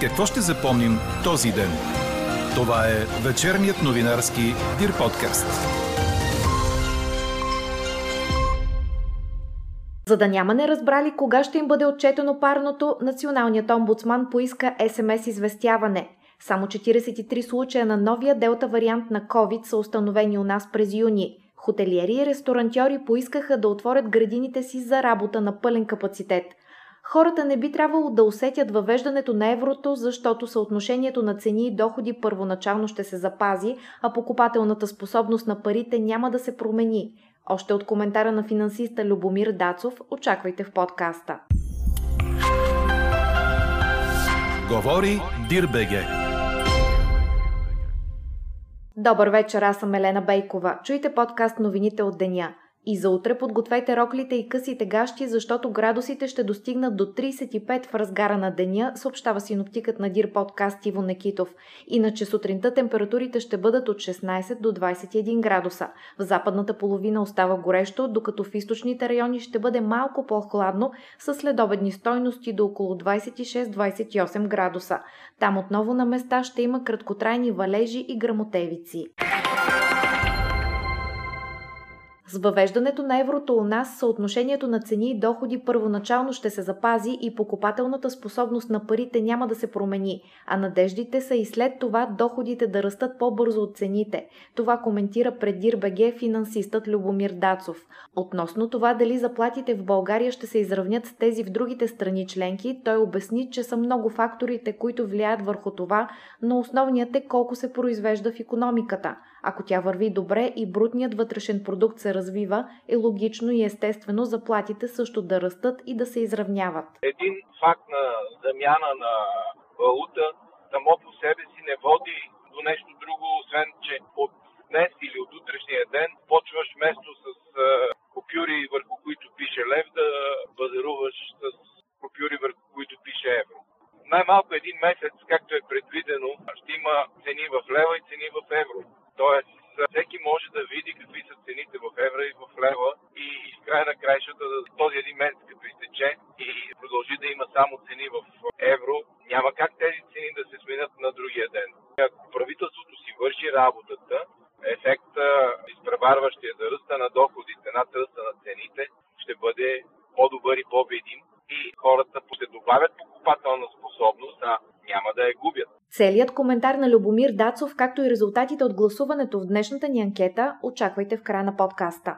Какво ще запомним този ден? Това е вечерният новинарски Дир подкаст. За да няма неразбрали кога ще им бъде отчетено парното, националният омбудсман поиска СМС известяване. Само 43 случая на новия делта вариант на COVID са установени у нас през юни. Хотелиери и ресторантьори поискаха да отворят градините си за работа на пълен капацитет – Хората не би трябвало да усетят въвеждането на еврото, защото съотношението на цени и доходи първоначално ще се запази, а покупателната способност на парите няма да се промени. Още от коментара на финансиста Любомир Дацов очаквайте в подкаста. Говори Дирбеге. Добър вечер, аз съм Елена Бейкова. Чуйте подкаст новините от деня – и за утре подгответе роклите и късите гащи, защото градусите ще достигнат до 35 в разгара на деня, съобщава синоптикът на Дир подкаст Иво Некитов. Иначе сутринта температурите ще бъдат от 16 до 21 градуса. В западната половина остава горещо, докато в източните райони ще бъде малко по-хладно, с следобедни стойности до около 26-28 градуса. Там отново на места ще има краткотрайни валежи и грамотевици. С въвеждането на еврото у нас съотношението на цени и доходи първоначално ще се запази и покупателната способност на парите няма да се промени, а надеждите са и след това доходите да растат по-бързо от цените. Това коментира пред Дирбеге финансистът Любомир Дацов. Относно това дали заплатите в България ще се изравнят с тези в другите страни членки, той обясни, че са много факторите, които влияят върху това, но основният е колко се произвежда в економиката. Ако тя върви добре и брутният вътрешен продукт се развива, е логично и естествено заплатите също да растат и да се изравняват. Един факт на замяна на валута само по себе си не води до нещо друго, освен че от днес или от утрешния ден почваш вместо с купюри, върху които пише лев, да базаруваш с купюри, върху които пише евро. Най-малко един месец, както е предвидено, ще има цени в лева и цени в евро. Тоест, всеки може да види какви са цените в евро и в лева и в края на краищата този един месец като изтече и продължи да има само цени в евро, няма как тези цени да се сменят на другия ден. Ако правителството си върши работата, ефекта, изпреварващия за ръста на доходите над ръста на цените, ще бъде по-добър и по-видим и хората ще добавят покупателна способност, а няма да я губят. Целият коментар на Любомир Дацов, както и резултатите от гласуването в днешната ни анкета, очаквайте в края на подкаста.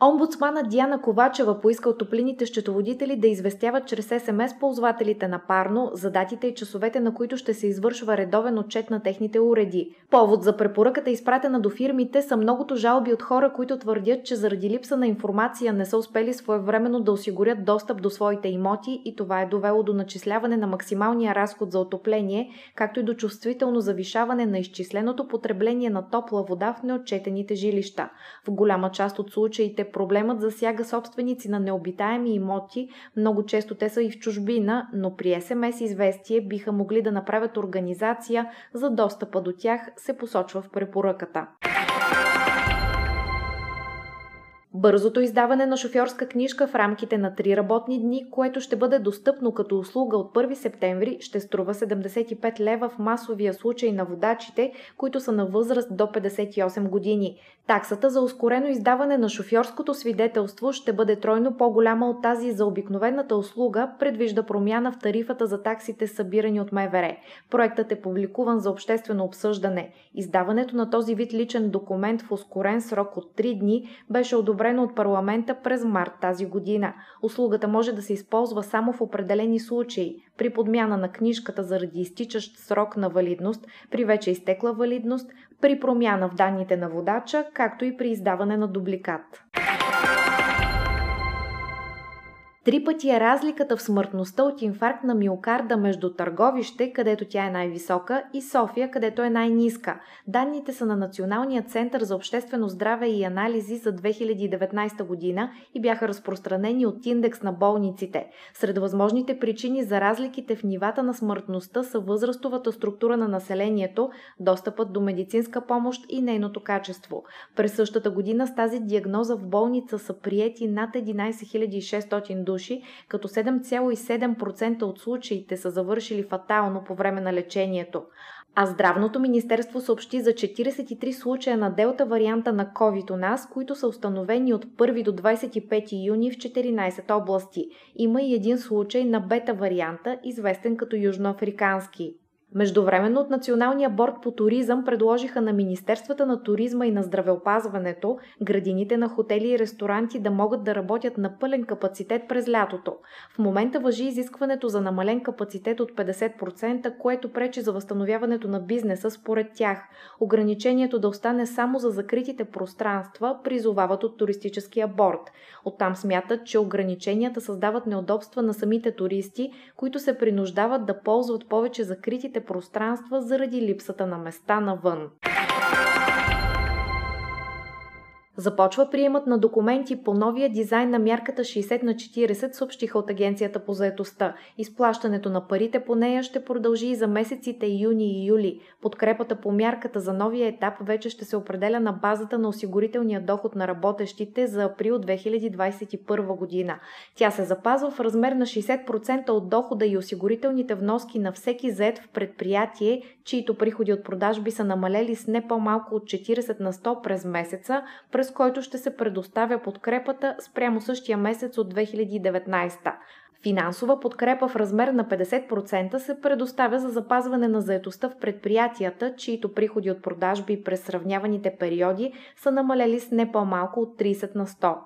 Омбудсмана Диана Ковачева поиска от топлините счетоводители да известяват чрез СМС ползвателите на парно за датите и часовете, на които ще се извършва редовен отчет на техните уреди. Повод за препоръката, изпратена до фирмите, са многото жалби от хора, които твърдят, че заради липса на информация не са успели своевременно да осигурят достъп до своите имоти и това е довело до начисляване на максималния разход за отопление, както и до чувствително завишаване на изчисленото потребление на топла вода в неотчетените жилища. В голяма част от случаите проблемът засяга собственици на необитаеми имоти, много често те са и в чужбина, но при СМС известие биха могли да направят организация за достъпа до тях, се посочва в препоръката. Бързото издаване на шофьорска книжка в рамките на 3 работни дни, което ще бъде достъпно като услуга от 1 септември, ще струва 75 лева в масовия случай на водачите, които са на възраст до 58 години. Таксата за ускорено издаване на шофьорското свидетелство ще бъде тройно по-голяма от тази за обикновената услуга, предвижда промяна в тарифата за таксите събирани от МВР. Проектът е публикуван за обществено обсъждане. Издаването на този вид личен документ в ускорен срок от 3 дни беше одобрено от парламента през март тази година. Услугата може да се използва само в определени случаи. При подмяна на книжката заради изтичащ срок на валидност, при вече изтекла валидност, при промяна в данните на водача, както и при издаване на дубликат. Три пъти е разликата в смъртността от инфаркт на миокарда между Търговище, където тя е най-висока, и София, където е най-ниска. Данните са на Националния център за обществено здраве и анализи за 2019 година и бяха разпространени от индекс на болниците. Сред възможните причини за разликите в нивата на смъртността са възрастовата структура на населението, достъпът до медицинска помощ и нейното качество. През същата година с тази диагноза в болница са приети над 11 600 души души, като 7,7% от случаите са завършили фатално по време на лечението. А Здравното министерство съобщи за 43 случая на делта варианта на COVID у нас, които са установени от 1 до 25 юни в 14 области. Има и един случай на бета варианта, известен като южноафрикански. Междувременно от Националния борт по туризъм предложиха на Министерствата на туризма и на здравеопазването градините на хотели и ресторанти да могат да работят на пълен капацитет през лятото. В момента въжи изискването за намален капацитет от 50%, което пречи за възстановяването на бизнеса според тях. Ограничението да остане само за закритите пространства призовават от туристическия борт. Оттам смятат, че ограниченията създават неудобства на самите туристи, които се принуждават да ползват повече закритите пространства заради липсата на места навън. Започва приемат на документи по новия дизайн на мярката 60 на 40, съобщиха от Агенцията по заетостта. Изплащането на парите по нея ще продължи и за месеците юни и юли. Подкрепата по мярката за новия етап вече ще се определя на базата на осигурителния доход на работещите за април 2021 година. Тя се запазва в размер на 60% от дохода и осигурителните вноски на всеки заед в предприятие, чието приходи от продажби са намалели с не по-малко от 40 на 100 през месеца, през който ще се предоставя подкрепата спрямо същия месец от 2019. Финансова подкрепа в размер на 50% се предоставя за запазване на заетостта в предприятията, чието приходи от продажби през сравняваните периоди са намалели с не по-малко от 30 на 100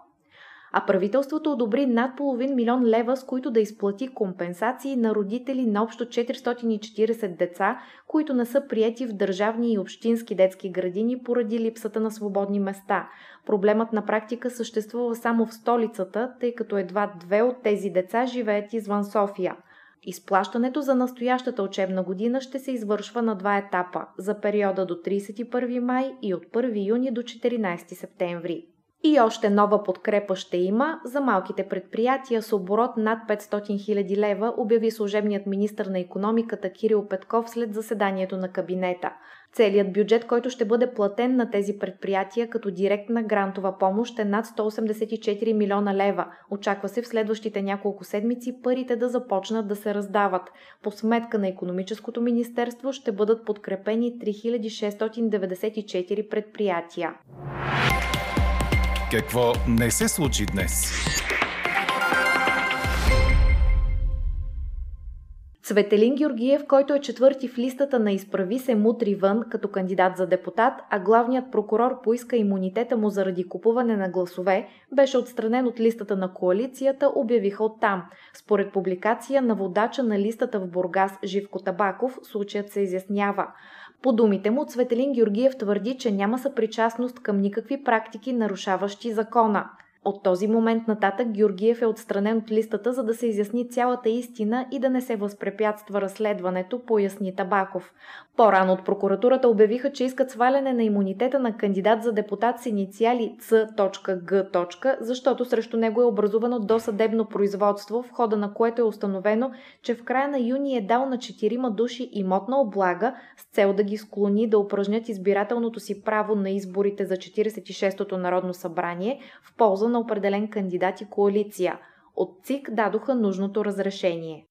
а правителството одобри над половин милион лева, с които да изплати компенсации на родители на общо 440 деца, които не са прияти в държавни и общински детски градини поради липсата на свободни места. Проблемът на практика съществува само в столицата, тъй като едва две от тези деца живеят извън София. Изплащането за настоящата учебна година ще се извършва на два етапа за периода до 31 май и от 1 юни до 14 септември. И още нова подкрепа ще има за малките предприятия с оборот над 500 000 лева, обяви служебният министр на економиката Кирил Петков след заседанието на кабинета. Целият бюджет, който ще бъде платен на тези предприятия като директна грантова помощ е над 184 милиона лева. Очаква се в следващите няколко седмици парите да започнат да се раздават. По сметка на економическото министерство ще бъдат подкрепени 3694 предприятия. Какво не се случи днес? Цветелин Георгиев, който е четвърти в листата на Изправи се мутри вън като кандидат за депутат, а главният прокурор поиска имунитета му заради купуване на гласове, беше отстранен от листата на коалицията, обявиха оттам. Според публикация на водача на листата в Бургас Живко Табаков, случаят се изяснява. По думите му, Цветелин Георгиев твърди, че няма съпричастност към никакви практики, нарушаващи закона. От този момент нататък Георгиев е отстранен от листата, за да се изясни цялата истина и да не се възпрепятства разследването, поясни Табаков. По-рано от прокуратурата обявиха, че искат сваляне на имунитета на кандидат за депутат с инициали C.G. защото срещу него е образувано досъдебно производство, в хода на което е установено, че в края на юни е дал на четирима души имотна облага с цел да ги склони да упражнят избирателното си право на изборите за 46-то Народно събрание в полза на определен кандидат и коалиция. От ЦИК дадоха нужното разрешение.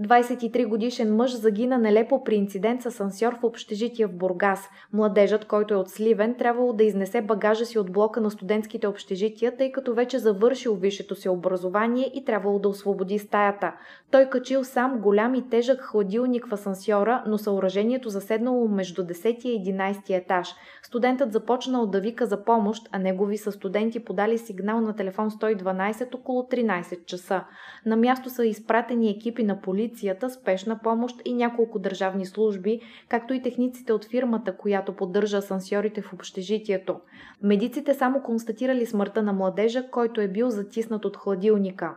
23 годишен мъж загина нелепо при инцидент с асансьор в общежитие в Бургас. Младежът, който е от Сливен, трябвало да изнесе багажа си от блока на студентските общежития, тъй като вече завършил висшето си образование и трябвало да освободи стаята. Той качил сам голям и тежък хладилник в асансьора, но съоръжението заседнало между 10 и 11 етаж. Студентът започнал да вика за помощ, а негови са студенти подали сигнал на телефон 112 около 13 часа. На място са изпратени екипи на полиция полицията, спешна помощ и няколко държавни служби, както и техниците от фирмата, която поддържа асансьорите в общежитието. Медиците само констатирали смъртта на младежа, който е бил затиснат от хладилника.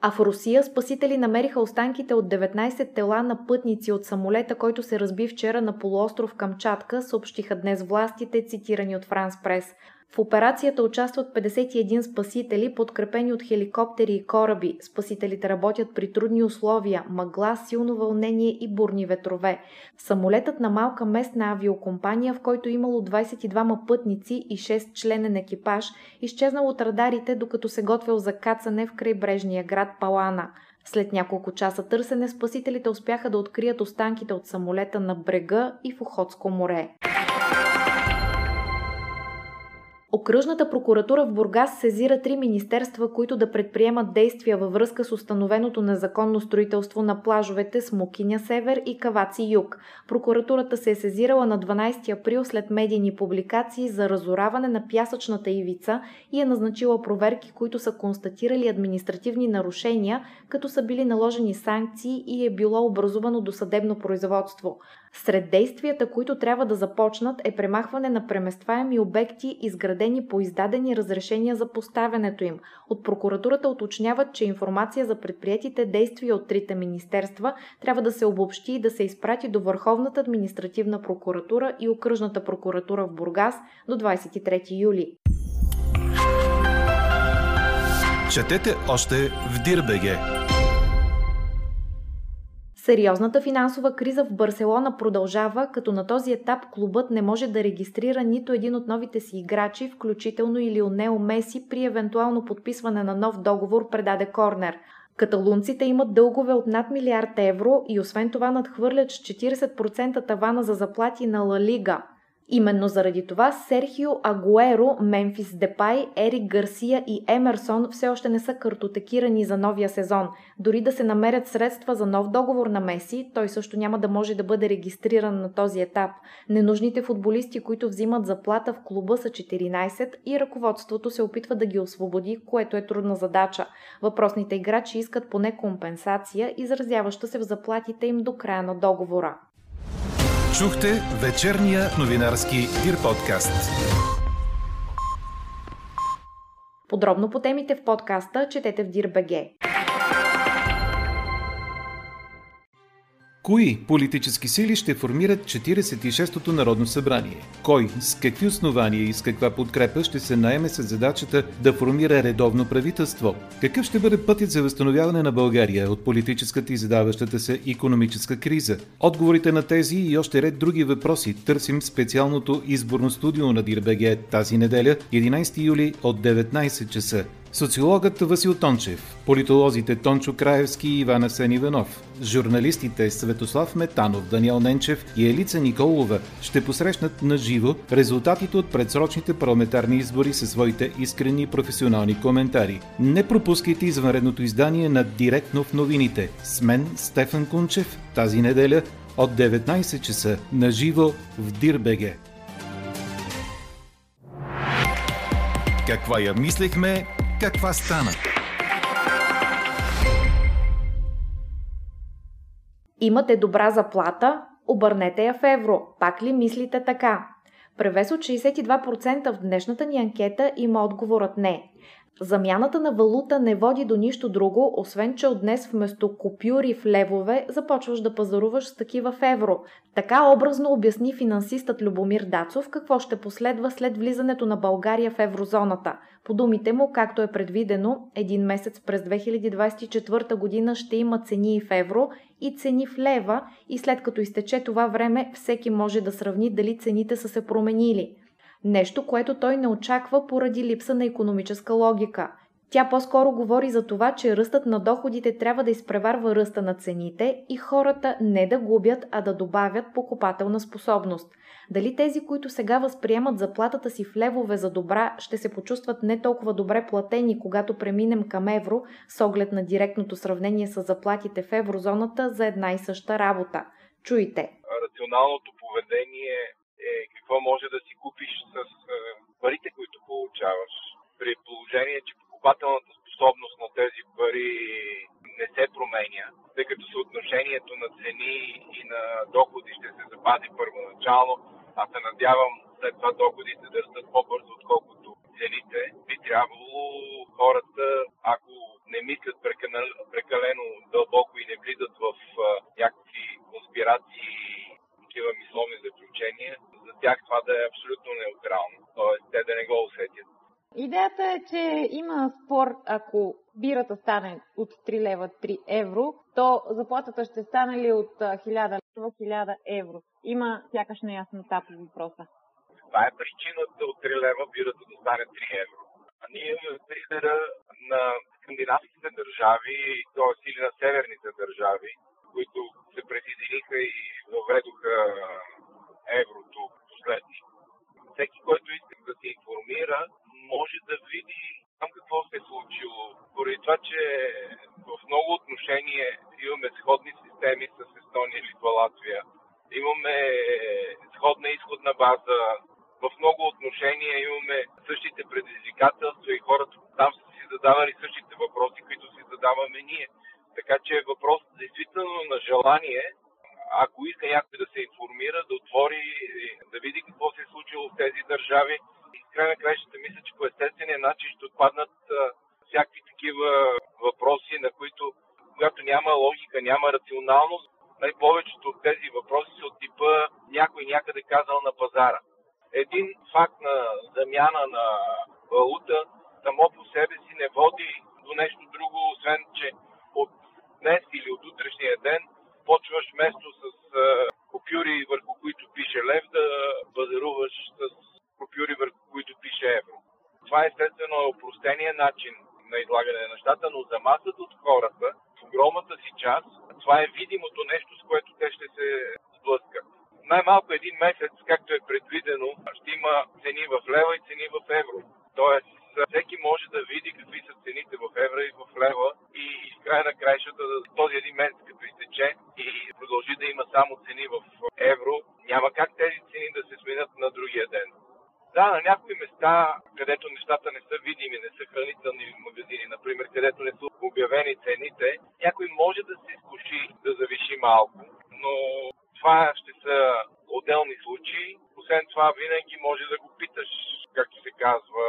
А в Русия спасители намериха останките от 19 тела на пътници от самолета, който се разби вчера на полуостров Камчатка, съобщиха днес властите, цитирани от Франс Прес. В операцията участват 51 спасители, подкрепени от хеликоптери и кораби. Спасителите работят при трудни условия, мъгла, силно вълнение и бурни ветрове. Самолетът на малка местна авиокомпания, в който имало 22 пътници и 6 членен екипаж, изчезнал от радарите, докато се готвил за кацане в крайбрежния град Палана. След няколко часа търсене, спасителите успяха да открият останките от самолета на брега и в Охотско море. Окръжната прокуратура в Бургас сезира три министерства, които да предприемат действия във връзка с установеното незаконно строителство на плажовете Смокиня Север и Каваци Юг. Прокуратурата се е сезирала на 12 април след медийни публикации за разораване на пясъчната ивица и е назначила проверки, които са констатирали административни нарушения, като са били наложени санкции и е било образувано досъдебно производство. Сред действията, които трябва да започнат е премахване на преместваеми обекти, изградени по издадени разрешения за поставянето им. От прокуратурата уточняват, че информация за предприятите действия от трите министерства трябва да се обобщи и да се изпрати до Върховната административна прокуратура и Окръжната прокуратура в Бургас до 23 юли. Четете още в Дирбеге! Сериозната финансова криза в Барселона продължава, като на този етап клубът не може да регистрира нито един от новите си играчи, включително и Лионел Меси при евентуално подписване на нов договор, предаде Корнер. Каталунците имат дългове от над милиард евро и освен това надхвърлят с 40% тавана за заплати на Ла Лига. Именно заради това Серхио Агуеро, Мемфис Депай, Ерик Гарсия и Емерсон все още не са картотекирани за новия сезон. Дори да се намерят средства за нов договор на Меси, той също няма да може да бъде регистриран на този етап. Ненужните футболисти, които взимат заплата в клуба са 14 и ръководството се опитва да ги освободи, което е трудна задача. Въпросните играчи искат поне компенсация, изразяваща се в заплатите им до края на договора. Чухте вечерния новинарски Дир подкаст. Подробно по темите в подкаста четете в Дир.бг. Кои политически сили ще формират 46-то Народно събрание? Кой, с какви основания и с каква подкрепа ще се наеме с задачата да формира редовно правителство? Какъв ще бъде пътят за възстановяване на България от политическата и задаващата се економическа криза? Отговорите на тези и още ред други въпроси търсим специалното изборно студио на Дирбеге тази неделя, 11 юли от 19 часа. Социологът Васил Тончев, политолозите Тончо Краевски и Ивана Сен Иванов, журналистите Светослав Метанов, Даниел Ненчев и Елица Николова ще посрещнат на живо резултатите от предсрочните парламентарни избори със своите искрени професионални коментари. Не пропускайте извънредното издание на Директно в новините с мен Стефан Кунчев тази неделя от 19 часа на живо в Дирбеге. Каква я мислехме, каква стана? Имате добра заплата? Обърнете я в евро. Пак ли мислите така? Превес от 62% в днешната ни анкета има отговорът не. Замяната на валута не води до нищо друго, освен че от днес вместо купюри в левове започваш да пазаруваш с такива в евро. Така образно обясни финансистът Любомир Дацов какво ще последва след влизането на България в еврозоната. По думите му, както е предвидено, един месец през 2024 година ще има цени в евро и цени в лева и след като изтече това време всеки може да сравни дали цените са се променили. Нещо, което той не очаква поради липса на економическа логика. Тя по-скоро говори за това, че ръстът на доходите трябва да изпреварва ръста на цените и хората не да губят, а да добавят покупателна способност. Дали тези, които сега възприемат заплатата си в левове за добра, ще се почувстват не толкова добре платени, когато преминем към евро, с оглед на директното сравнение с заплатите в еврозоната за една и съща работа. Чуйте. Рационалното поведение какво може да си купиш с е, парите, които получаваш. При положение, че покупателната способност на тези пари не се променя, тъй като съотношението на цени и на доходи ще се запази първоначално, а се надявам след това доходите да растат по-бързо, отколкото цените, би трябвало хората, ако не мислят прекалено дълбоко и не влизат в някакви конспирации такива мисловни заключения, за тях това да е абсолютно неутрално. Тоест, те да не го усетят. Идеята е, че има спор, ако бирата стане от 3 лева 3 евро, то заплатата ще стане ли от 1000 лева 1000 евро? Има сякаш неяснота по въпроса. Това е причината от 3 лева бирата да стане 3 евро. А ние лидера на скандинавските държави, т.е. или на северните държави, които се присъединиха и въведоха еврото последни. Всеки, който иска да се информира, може да види там какво се е случило. Поради това, че в много отношения имаме сходни системи с Естония, Литва, Латвия. Имаме сходна изходна база. В много отношения имаме същите предизвикателства и хората там са си задавали същите въпроси, които си задаваме ние. Така че е въпрос действително на желание, ако иска някой да се информира, да отвори, да види какво се е случило в тези държави. И в край на краищата мисля, че по естествения начин ще отпаднат всякакви такива въпроси, на които, когато няма логика, няма рационалност, най-повечето от тези въпроси са от типа някой някъде казал на пазара. Един факт на замяна на валута само по себе си не води до нещо друго, освен че от днес или от утрешния ден почваш вместо с купюри, върху които пише лев, да базаруваш с купюри, върху които пише евро. Това естествено е опростения начин на излагане на нещата, но за масата от хората, в огромната си част, това е видимото нещо, с което те ще се сблъскат. Най-малко един месец, както е предвидено, ще има цени в лева и цени в евро. Тоест, всеки може да види какви са цените в евро и в лева и в края на краищата този един месец, като изтече и продължи да има само цени в евро, няма как тези цени да се сменят на другия ден. Да, на някои места, където нещата не са видими, не са хранителни магазини, например, където не са обявени цените, някой може да се изкуши да завиши малко, но това ще са отделни случаи. Освен това, винаги може да го питаш, както се казва,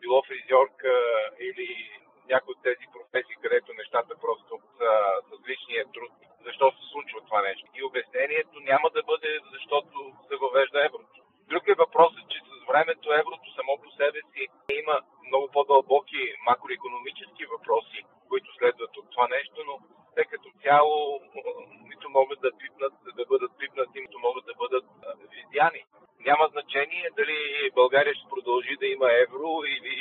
било фризьорка или някои от тези професии, където нещата просто са с личния труд. Защо се случва това нещо? И обяснението няма да бъде защото се въвежда еврото. Друг е въпросът, че с времето еврото само по себе си има много по-дълбоки макроекономически въпроси, които следват от това нещо, но те като цяло нито могат да пипнат, да бъдат пипнати, нито могат да бъдат видяни. Няма значение дали България ще продължи да има евро или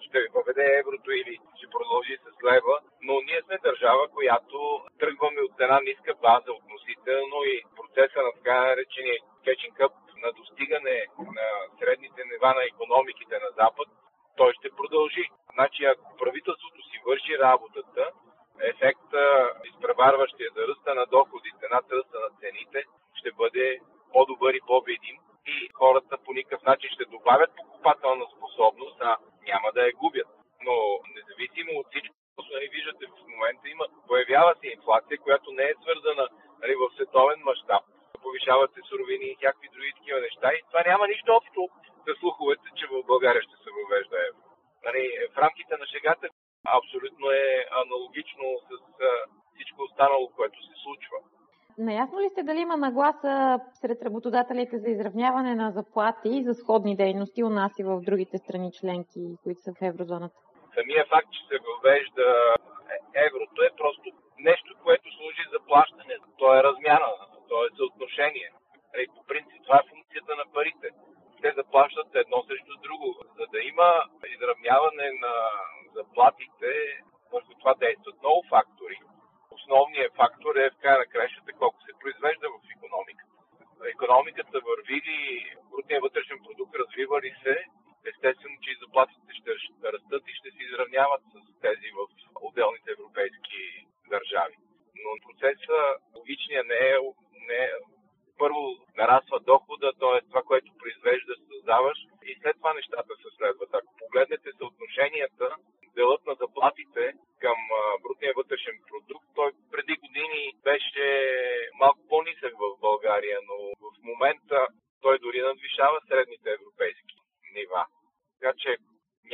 ще въведе еврото или ще продължи с лева, но ние сме държава, която тръгваме от една ниска база относително и процеса на така наречения catching up на достигане на средните нива на економиките на Запад, той ще продължи. Значи, ако правителството си върши работата, ефекта, изпреварващия за ръста на доходите над ръста на цените, ще бъде по-добър и по-видим и хората по никакъв начин ще добавят покупателна способност, а няма да я губят. Но независимо от всичко, нали, виждате в момента има, появява се инфлация, която не е свързана нали, в световен мащаб. Повишават се суровини и някакви други такива неща. И това няма нищо общо с слуховете, че в България ще се въвежда евро. Нали, в рамките на шегата абсолютно е аналогично с всичко останало, което се случва. Наясно ли сте дали има нагласа сред работодателите за изравняване на заплати и за сходни дейности у нас и в другите страни членки, които са в еврозоната? Самия факт, че се въвежда еврото е просто нещо, което служи за плащане. То е размяна, то е съотношение. Е, по принцип това е функцията на парите. Те заплащат едно срещу друго. За да има изравняване на заплатите, върху това действат много фактори основният фактор е в края на кращата колко се произвежда в економиката. Економиката върви ли, брутният вътрешен продукт развива ли се, естествено, че и заплатите ще растат и ще се изравняват с тези в отделните европейски държави. Но процеса логичния не е, не е първо нараства дохода, т.е. това, което произвеждаш, създаваш и след това нещата се следват. Ако погледнете съотношенията, делът на заплатите към брутния вътрешен продукт, той преди години беше малко по-нисък в България, но в момента той дори надвишава средните европейски нива. Така че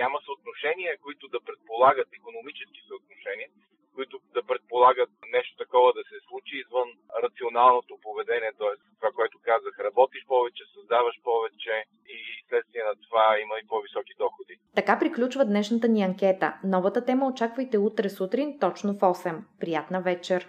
няма съотношения, които да предполагат економически съотношения, които да предполагат нещо такова да се случи извън рационалното поведение, т.е. това, което казах, работиш повече, създаваш повече и следствие на това има и по-високи доходи. Така приключва днешната ни анкета. Новата тема очаквайте утре сутрин, точно в 8. Приятна вечер!